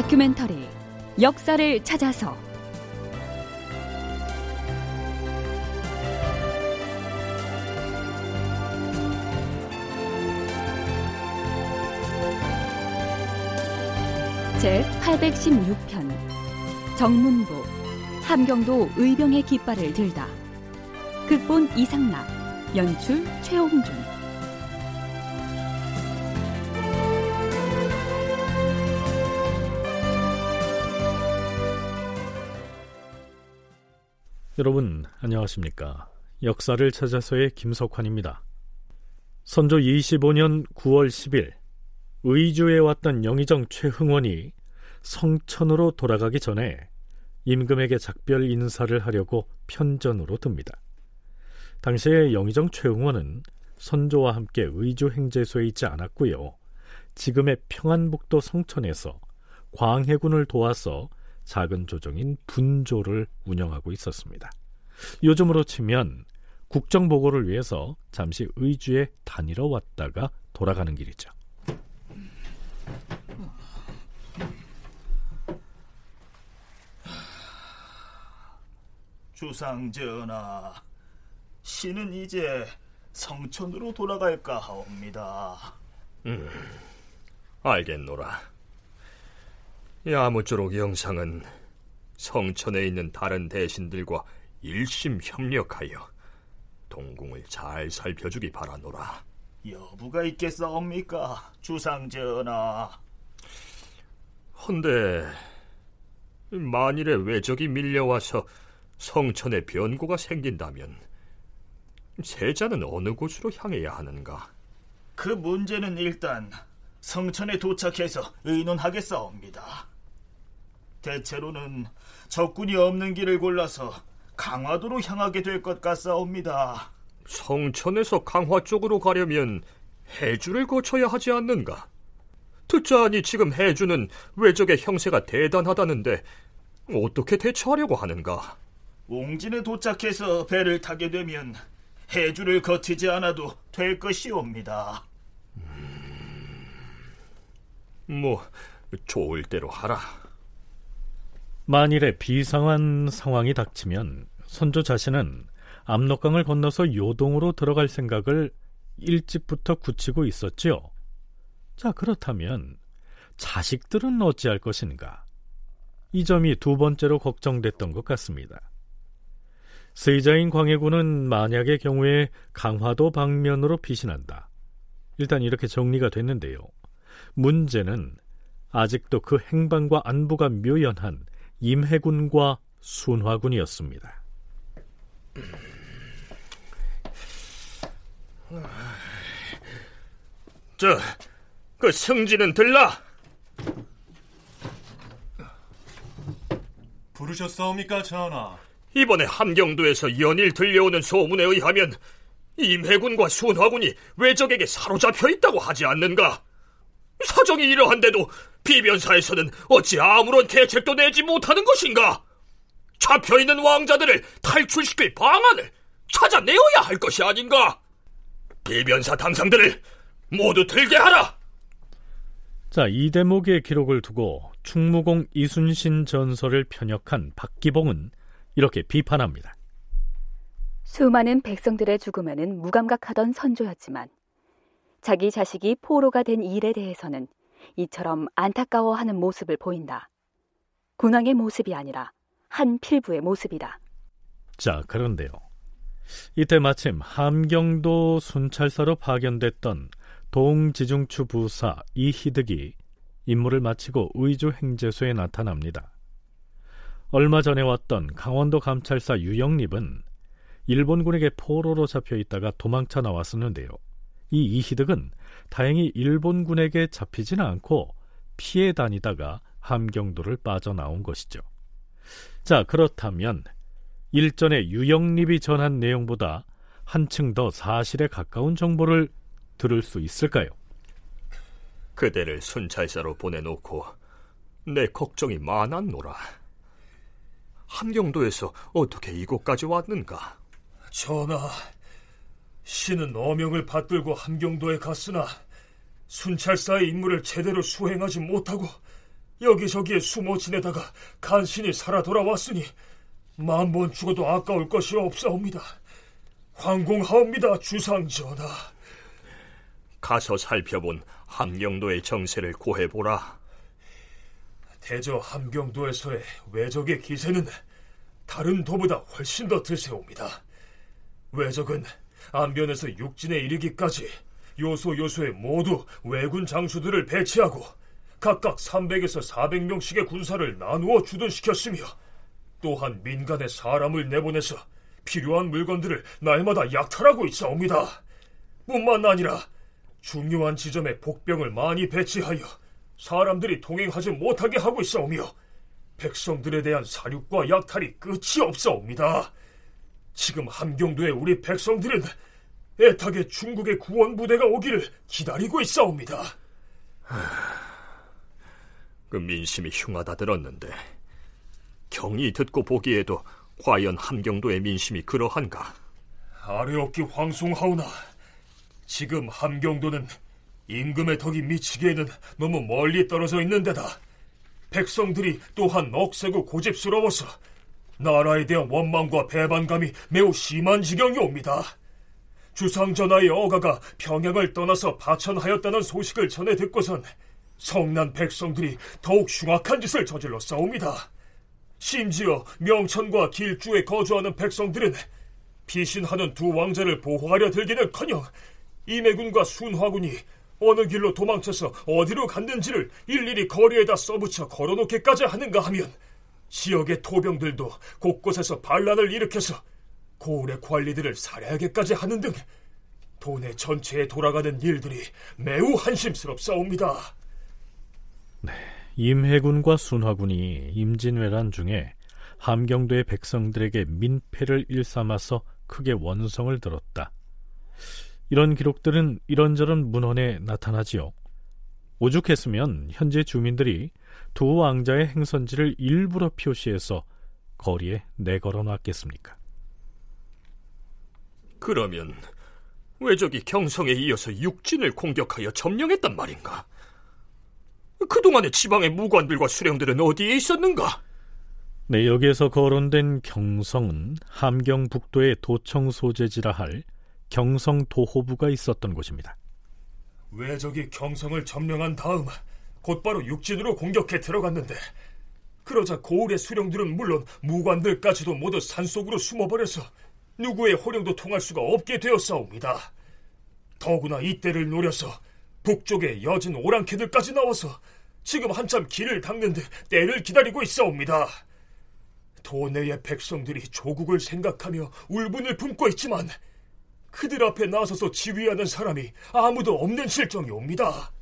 다큐멘터리 역사를 찾아서. 제 816편 정문부 함경도 의병의 깃발을 들다. 극본 이상락 연출 최홍준 여러분 안녕하십니까 역사를 찾아서의 김석환입니다 선조 25년 9월 10일 의주에 왔던 영의정 최흥원이 성천으로 돌아가기 전에 임금에게 작별 인사를 하려고 편전으로 듭니다. 당시에 영의정 최흥원은 선조와 함께 의주 행제소에 있지 않았고요. 지금의 평안북도 성천에서 광해군을 도와서 작은 조정인 분조를 운영하고 있었습니다. 요즘으로 치면 국정 보고를 위해서 잠시 의주에 다니러 왔다가 돌아가는 길이죠. 주상전하, 신은 이제 성천으로 돌아갈까 하옵니다. 음, 알겠노라. 이 아무쪼록 영상은 성천에 있는 다른 대신들과 일심 협력하여 동궁을 잘 살펴주기 바라노라. 여부가 있겠사옵니까, 주상전하? 헌데 만일에 외적이 밀려와서 성천에 변고가 생긴다면 세자는 어느 곳으로 향해야 하는가? 그 문제는 일단 성천에 도착해서 의논하겠사옵니다. 대체로는 적군이 없는 길을 골라서 강화도로 향하게 될 것 같사옵니다. 성천에서 강화 쪽으로 가려면 해주를 거쳐야 하지 않는가? 듣자하니 지금 해주는 외적의 형세가 대단하다는데 어떻게 대처하려고 하는가? 옹진에 도착해서 배를 타게 되면 해주를 거치지 않아도 될 것이옵니다. 음, 뭐 좋을 대로 하라. 만일에 비상한 상황이 닥치면 선조 자신은 압록강을 건너서 요동으로 들어갈 생각을 일찍부터 굳히고 있었지요. 자, 그렇다면 자식들은 어찌할 것인가? 이 점이 두 번째로 걱정됐던 것 같습니다. 세자인 광해군은 만약의 경우에 강화도 방면으로 피신한다. 일단 이렇게 정리가 됐는데요. 문제는 아직도 그 행방과 안부가 묘연한 임해군과 순화군이었습니다. 저, 그 승진은 들라. 부르셨사옵니까, 전하? 이번에 함경도에서 연일 들려오는 소문에 의하면 임해군과 순화군이 외적에게 사로잡혀 있다고 하지 않는가? 사정이 이러한데도 비변사에서는 어찌 아무런 대책도 내지 못하는 것인가? 잡혀있는 왕자들을 탈출시킬 방안을 찾아내어야 할 것이 아닌가? 비변사 당상들을 모두 들게 하라! 자, 이 대목의 기록을 두고 충무공 이순신 전설을 편역한 박기봉은 이렇게 비판합니다. 수많은 백성들의 죽음에는 무감각하던 선조였지만 자기 자식이 포로가 된 일에 대해서는 이처럼 안타까워하는 모습을 보인다. 군왕의 모습이 아니라 한 필부의 모습이다. 자, 그런데요. 이때 마침 함경도 순찰사로 파견됐던 동지중추 부사 이희득이 임무를 마치고 의주 행제소에 나타납니다. 얼마 전에 왔던 강원도 감찰사 유영립은 일본군에게 포로로 잡혀 있다가 도망쳐 나왔었는데요. 이 이희득은 다행히 일본군에게 잡히지는 않고 피해 다니다가 함경도를 빠져나온 것이죠. 자, 그렇다면 일전에 유영립이 전한 내용보다 한층 더 사실에 가까운 정보를 들을 수 있을까요? 그대를 순찰사로 보내놓고 내 걱정이 많았노라. 함경도에서 어떻게 이곳까지 왔는가? 전하, 신은 어명을 받들고 함경도에 갔으나 순찰사의 임무를 제대로 수행하지 못하고 여기저기에 숨어 지내다가 간신히 살아 돌아왔으니 만번 죽어도 아까울 것이 없사옵니다. 황공하옵니다, 주상 전하. 가서 살펴본 함경도의 정세를 고해보라. 대저 함경도에서의 외적의 기세는 다른 도보다 훨씬 더 드세옵니다. 외적은 안변에서 육진에 이르기까지 요소 요소에 모두 왜군 장수들을 배치하고 각각 300에서 400명씩의 군사를 나누어 주둔시켰으며 또한 민간에 사람을 내보내서 필요한 물건들을 날마다 약탈하고 있사옵니다. 뿐만 아니라 중요한 지점에 복병을 많이 배치하여 사람들이 통행하지 못하게 하고 있사오며 백성들에 대한 사륙과 약탈이 끝이 없사옵니다. 지금 함경도의 우리 백성들은 애타게 중국의 구원 부대가 오기를 기다리고 있사옵니다. 그 민심이 흉하다 들었는데 경이 듣고 보기에도 과연 함경도의 민심이 그러한가? 아래없기 황송하오나 지금 함경도는 임금의 덕이 미치기에는 너무 멀리 떨어져 있는 데다 백성들이 또한 억세고 고집스러워서 나라에 대한 원망과 배반감이 매우 심한 지경이 옵니다. 주상전하의 어가가 평양을 떠나서 파천하였다는 소식을 전해 듣고선 성난 백성들이 더욱 흉악한 짓을 저질러 싸웁니다. 심지어 명천과 길주에 거주하는 백성들은 피신하는 두 왕자를 보호하려 들기는커녕 임해군과 순화군이 어느 길로 도망쳐서 어디로 갔는지를 일일이 거리에다 써붙여 걸어놓기까지 하는가 하면 지역의 토병들도 곳곳에서 반란을 일으켜서 고을의 관리들을 살해하기까지 하는 등 돈의 전체에 돌아가는 일들이 매우 한심스럽사옵니다. 네, 임해군과 순화군이 임진왜란 중에 함경도의 백성들에게 민폐를 일삼아서 크게 원성을 들었다. 이런 기록들은 이런저런 문헌에 나타나지요. 오죽했으면 현재 주민들이 두 왕자의 행선지를 일부러 표시해서 거리에 내걸어 놨겠습니까? 그러면 왜적이 경성에 이어서 육진을 공격하여 점령했단 말인가? 그동안의 지방의 무관들과 수령들은 어디에 있었는가? 네, 여기에서 거론된 경성은 함경 북도의 도청 소재지라 할 경성 도호부가 있었던 곳입니다. 왜적이 경성을 점령한 다음 곧바로 육진으로 공격해 들어갔는데 그러자 고을의 수령들은 물론 무관들까지도 모두 산속으로 숨어버려서 누구의 호령도 통할 수가 없게 되었사옵니다. 더구나 이때를 노려서 북쪽의 여진 오랑캐들까지 나와서 지금 한참 길을 닦는 듯 때를 기다리고 있사옵니다. 도내의 백성들이 조국을 생각하며 울분을 품고 있지만 그들 앞에 나서서 지휘하는 사람이 아무도 없는 실정이 옵니다.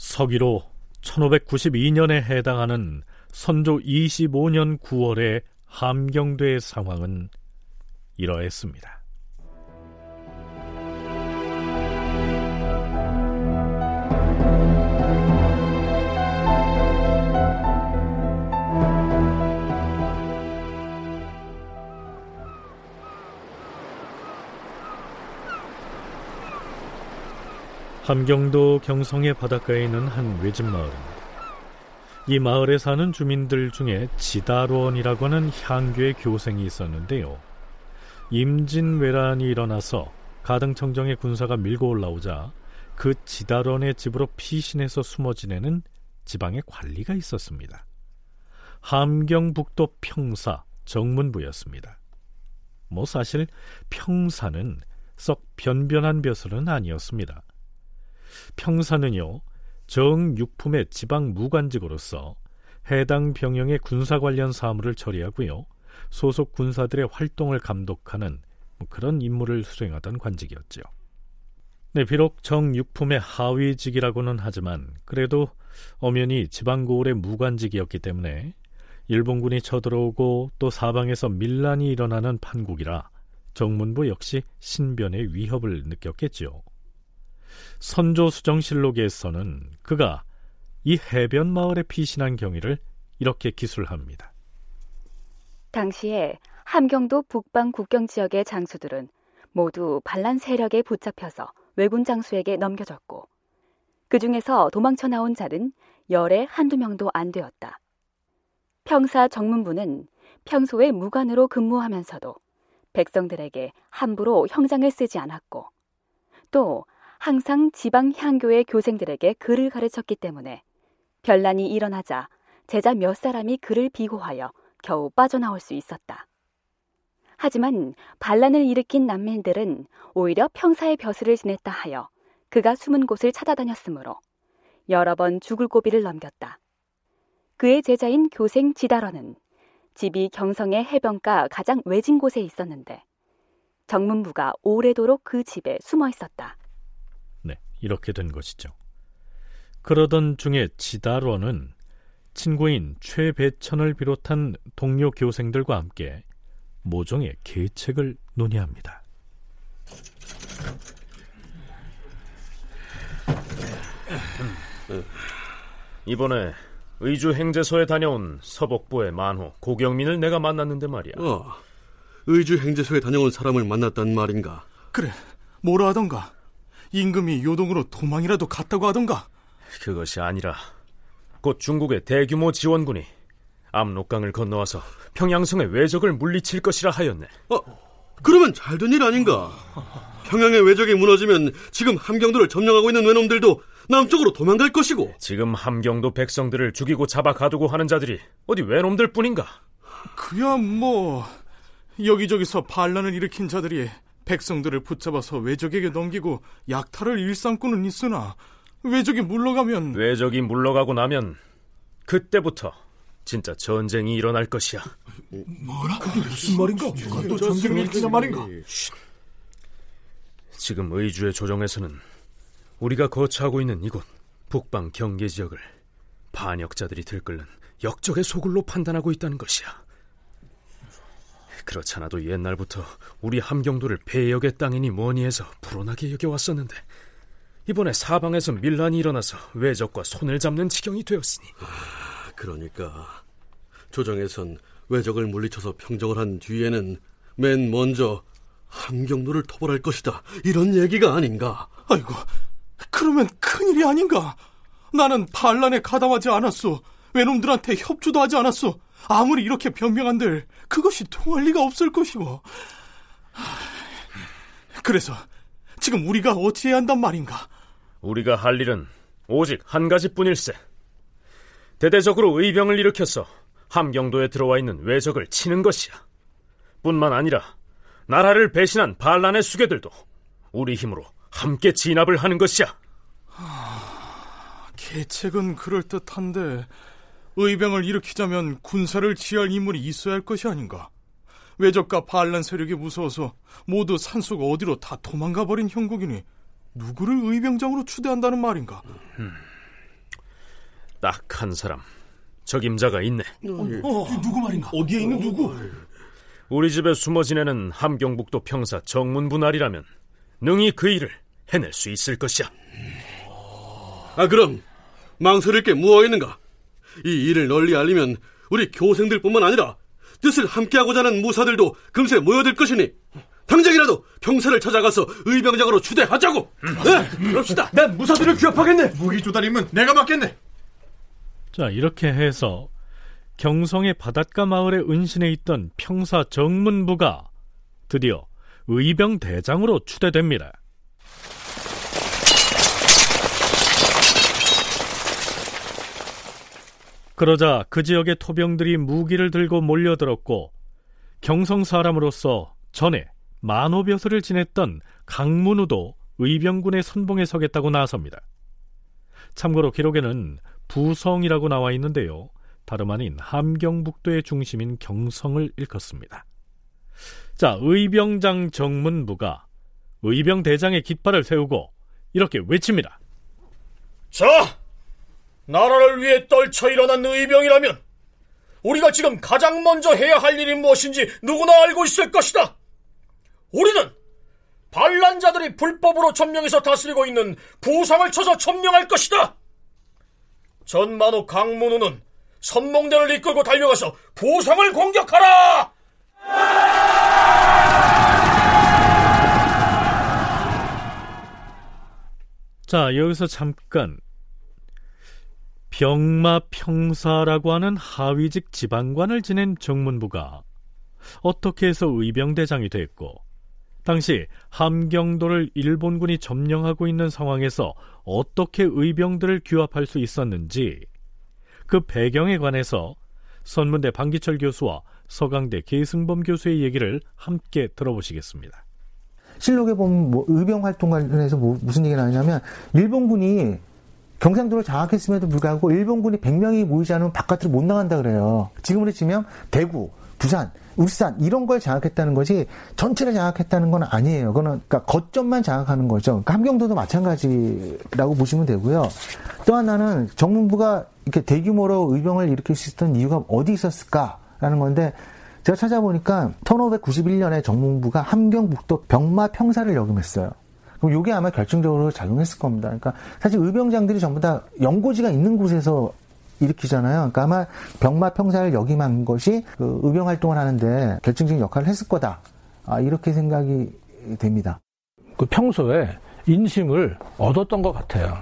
서기로 1592년에 해당하는 선조 25년 9월의 함경도의 상황은 이러했습니다. 함경도 경성의 바닷가에 있는 한 외집 마을입니다. 이 마을에 사는 주민들 중에 지다론이라고 하는 향교의 교생이 있었는데요. 임진왜란이 일어나서 가등청정의 군사가 밀고 올라오자 그 지다론의 집으로 피신해서 숨어 지내는 지방의 관리가 있었습니다. 함경북도 평사 정문부였습니다. 뭐 사실 평사는 썩 변변한 벼슬은 아니었습니다. 평사는요 정육품의 지방 무관직으로서 해당 병영의 군사 관련 사무를 처리하고요 소속 군사들의 활동을 감독하는 뭐 그런 임무를 수행하던 관직이었죠. 네, 비록 정육품의 하위직이라고는 하지만 그래도 엄연히 지방고을의 무관직이었기 때문에 일본군이 쳐들어오고 또 사방에서 밀란이 일어나는 판국이라 정문부 역시 신변의 위협을 느꼈겠지요. 선조수정실록에서는 그가 이 해변 마을에 피신한 경위를 이렇게 기술합니다. 당시에 함경도 북방 국경 지역의 장수들은 모두 반란 세력에 붙잡혀서 왜군 장수에게 넘겨졌고 그 중에서 도망쳐 나온 자는 열에 한두 명도 안 되었다. 평사 정문부는 평소에 무관으로 근무하면서도 백성들에게 함부로 형장을 쓰지 않았고 또 항상 지방 향교의 교생들에게 글을 가르쳤기 때문에 변란이 일어나자 제자 몇 사람이 그를 비호하여 겨우 빠져나올 수 있었다. 하지만 반란을 일으킨 난민들은 오히려 평사의 벼슬을 지냈다 하여 그가 숨은 곳을 찾아다녔으므로 여러 번 죽을 고비를 넘겼다. 그의 제자인 교생 지다러는 집이 경성의 해변가 가장 외진 곳에 있었는데 정문부가 오래도록 그 집에 숨어 있었다. 네, 이렇게 된 것이죠. 그러던 중에 지다러는 친구인 최배천을 비롯한 동료 교생들과 함께 모종의 계책을 논의합니다. 이번에 의주 행제소에 다녀온 서복부의 만호 고경민을 내가 만났는데 말이야. 어, 의주 행제소에 다녀온 사람을 만났단 말인가? 그래, 뭐라 하던가? 임금이 요동으로 도망이라도 갔다고 하던가? 그것이 아니라 곧 중국의 대규모 지원군이 압록강을 건너와서 평양성의 외적을 물리칠 것이라 하였네. 어, 그러면 잘 된 일 아닌가? 평양의 외적이 무너지면 지금 함경도를 점령하고 있는 외놈들도 남쪽으로 도망갈 것이고 지금 함경도 백성들을 죽이고 잡아 가두고 하는 자들이 어디 외놈들 뿐인가? 그야 뭐 여기저기서 반란을 일으킨 자들이 백성들을 붙잡아서 외적에게 넘기고 약탈을 일삼고는 있으나 외적이 물러가면 외적이 물러가고 나면 그때부터 진짜 전쟁이 일어날 것이야. 뭐라? 그게 무슨 말인가? 누가 또 전쟁을 일으키냐 말인가? 지금 의주의 조정에서는 우리가 거처하고 있는 이곳 북방 경계 지역을 반역자들이 들끓는 역적의 소굴로 판단하고 있다는 것이야. 그렇잖아도 옛날부터 우리 함경도를 배역의 땅이니 뭐니 해서 불온하게 여겨왔었는데 이번에 사방에서 밀란이 일어나서 외적과 손을 잡는 지경이 되었으니. 아, 그러니까. 조정에선 외적을 물리쳐서 평정을 한 뒤에는 맨 먼저 함경도를 토벌할 것이다. 이런 얘기가 아닌가? 아이고 그러면 큰일이 아닌가? 나는 반란에 가담하지 않았소. 외놈들한테 협조도 하지 않았소 아무리 이렇게 변명한들 그것이 통할 리가 없을 것이고 그래서 지금 우리가 어찌해야 한단 말인가? 우리가 할 일은 오직 한 가지뿐일세. 대대적으로 의병을 일으켜서 함경도에 들어와 있는 외적을 치는 것이야. 뿐만 아니라 나라를 배신한 반란의 수괴들도 우리 힘으로 함께 진압을 하는 것이야. 하... 계책은 그럴듯한데 의병을 일으키자면 군사를 지할 인물이 있어야 할 것이 아닌가. 외적과 반란 세력이 무서워서 모두 산속 어디로 다 도망가 버린 형국이니 누구를 의병장으로 추대한다는 말인가? 음, 딱한 사람 적임자가 있네. 어, 어, 누구 말인가? 어디에 있는 누구? 우리 집에 숨어 지내는 함경북도 평사 정문분할이라면 능히 그 일을 해낼 수 있을 것이야. 아 그럼 망설일 게 무엇 있는가? 이 일을 널리 알리면 우리 교생들뿐만 아니라 뜻을 함께하고자 하는 무사들도 금세 모여들 것이니 당장이라도 평사를 찾아가서 의병장으로 추대하자고. 음. 네, 그럽시다. 난 무사들을 규합하겠네. 무기 조달임은 내가 맡겠네. 자 이렇게 해서 경성의 바닷가 마을에 은신해 있던 평사 정문부가 드디어 의병 대장으로 추대됩니다. 그러자 그 지역의 토병들이 무기를 들고 몰려들었고 경성 사람으로서 전에 만호벼슬을 지냈던 강문우도 의병군의 선봉에 서겠다고 나섭니다. 참고로 기록에는 부성이라고 나와 있는데요. 다름 아닌 함경북도의 중심인 경성을 일컫습니다. 자, 의병장 정문부가 의병 대장의 깃발을 세우고 이렇게 외칩니다. 자, 나라를 위해 떨쳐 일어난 의병이라면 우리가 지금 가장 먼저 해야 할 일이 무엇인지 누구나 알고 있을 것이다. 우리는 반란자들이 불법으로 점령해서 다스리고 있는 부상을 쳐서 점령할 것이다. 전만호 강문우는 선몽대를 이끌고 달려가서 부상을 공격하라! 자, 여기서 잠깐 병마 평사라고 하는 하위직 지방관을 지낸 정문부가 어떻게 해서 의병대장이 됐고 당시 함경도를 일본군이 점령하고 있는 상황에서 어떻게 의병들을 규합할 수 있었는지 그 배경에 관해서 선문대 방기철 교수와 서강대 계승범 교수의 얘기를 함께 들어보시겠습니다. 실록에 보면 뭐 의병 활동 관련해서 뭐 무슨 얘기가 나오냐면 일본군이 경상도를 장악했음에도 불구하고 일본군이 100명이 모이지 않으면 바깥으로 못 나간다 그래요. 지금으로 치면 대구, 부산, 울산 이런 걸 장악했다는 거지 전체를 장악했다는 건 아니에요. 그거는 그러니까 거점만 장악하는 거죠. 그러니까 함경도도 마찬가지라고 보시면 되고요. 또 하나는 정문부가 이렇게 대규모로 의병을 일으킬 수 있었던 이유가 어디 있었을까라는 건데 제가 찾아보니까 1591년에 정문부가 함경북도 병마 평사를 역임했어요. 그럼 이게 아마 결정적으로 작용했을 겁니다. 그러니까 사실 의병장들이 전부 다 연고지가 있는 곳에서 일으키잖아요. 그러니까 아마 병마 평사를 역임한 것이 그 의병 활동을 하는데 결정적인 역할을 했을 거다. 아, 이렇게 생각이 됩니다. 그 평소에 인심을 얻었던 것 같아요.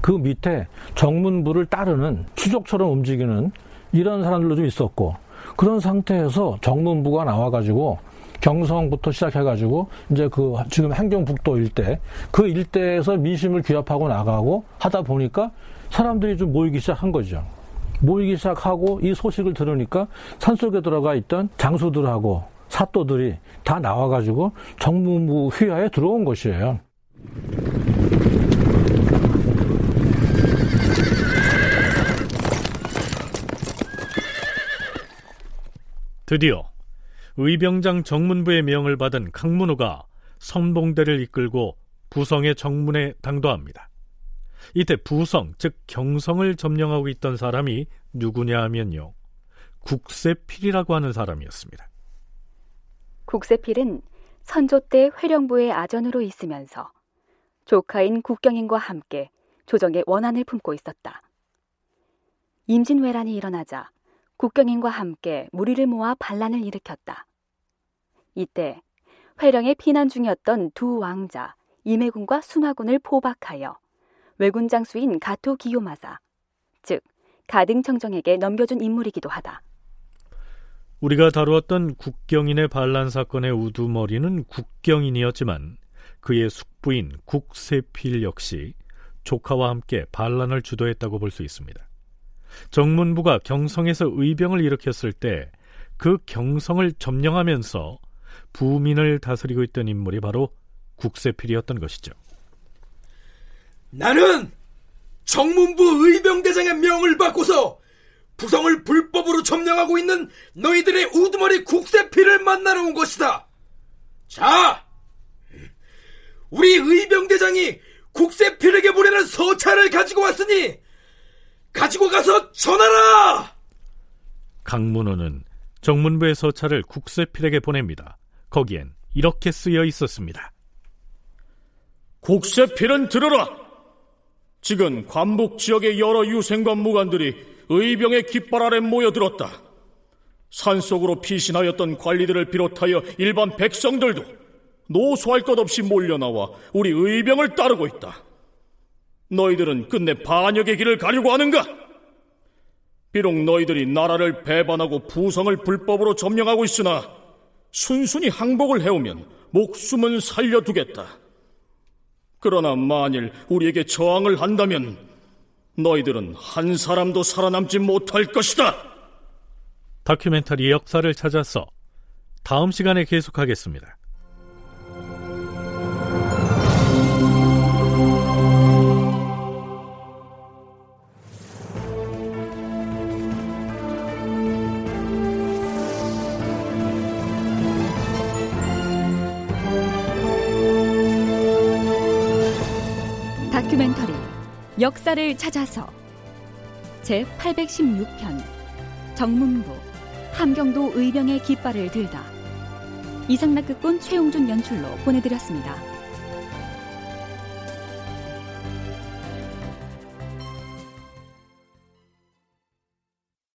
그 밑에 정문부를 따르는 추적처럼 움직이는 이런 사람들도 좀 있었고 그런 상태에서 정문부가 나와가지고 경성부터 시작해가지고 이제 그 지금 한경북도 일대 그 일대에서 민심을 규합하고 나가고 하다 보니까 사람들이 좀 모이기 시작한 거죠. 모이기 시작하고 이 소식을 들으니까 산속에 들어가 있던 장수들하고 사또들이 다 나와가지고 정문부 휘하에 들어온 것이에요. 드디어 의병장 정문부의 명을 받은 강문호가 선봉대를 이끌고 부성의 정문에 당도합니다. 이때 부성, 즉 경성을 점령하고 있던 사람이 누구냐 하면요. 국세필이라고 하는 사람이었습니다. 국세필은 선조 때 회령부의 아전으로 있으면서 조카인 국경인과 함께 조정의 원한을 품고 있었다. 임진왜란이 일어나자 국경인과 함께 무리를 모아 반란을 일으켰다. 이때 회령에 피난 중이었던 두 왕자 임해군과 순화군을 포박하여 왜군 장수인 가토 기요마사, 즉 가등청정에게 넘겨준 인물이기도 하다. 우리가 다루었던 국경인의 반란 사건의 우두머리는 국경인이었지만 그의 숙부인 국세필 역시 조카와 함께 반란을 주도했다고 볼 수 있습니다. 정문부가 경성에서 의병을 일으켰을 때 그 경성을 점령하면서 부민을 다스리고 있던 인물이 바로 국세필이었던 것이죠. 나는 정문부 의병대장의 명을 받고서 부성을 불법으로 점령하고 있는 너희들의 우두머리 국세필을 만나러 온 것이다. 자, 우리 의병대장이 국세필에게 보내는 서찰을 가지고 왔으니 가지고 가서 전하라! 강문호는 정문부의 서찰을 국세필에게 보냅니다. 거기엔 이렇게 쓰여 있었습니다. 국세필은 들어라! 지금 관북 지역의 여러 유생관 무관들이 의병의 깃발 아래 모여들었다. 산속으로 피신하였던 관리들을 비롯하여 일반 백성들도 노소할 것 없이 몰려나와 우리 의병을 따르고 있다. 너희들은 끝내 반역의 길을 가려고 하는가? 비록 너희들이 나라를 배반하고 부성을 불법으로 점령하고 있으나 순순히 항복을 해오면 목숨은 살려두겠다. 그러나 만일 우리에게 저항을 한다면 너희들은 한 사람도 살아남지 못할 것이다. 다큐멘터리 역사를 찾아서 다음 시간에 계속하겠습니다. 역사를 찾아서 제 816편 정문부 함경도 의병의 깃발을 들다 이상락극본 최용준 연출로 보내드렸습니다.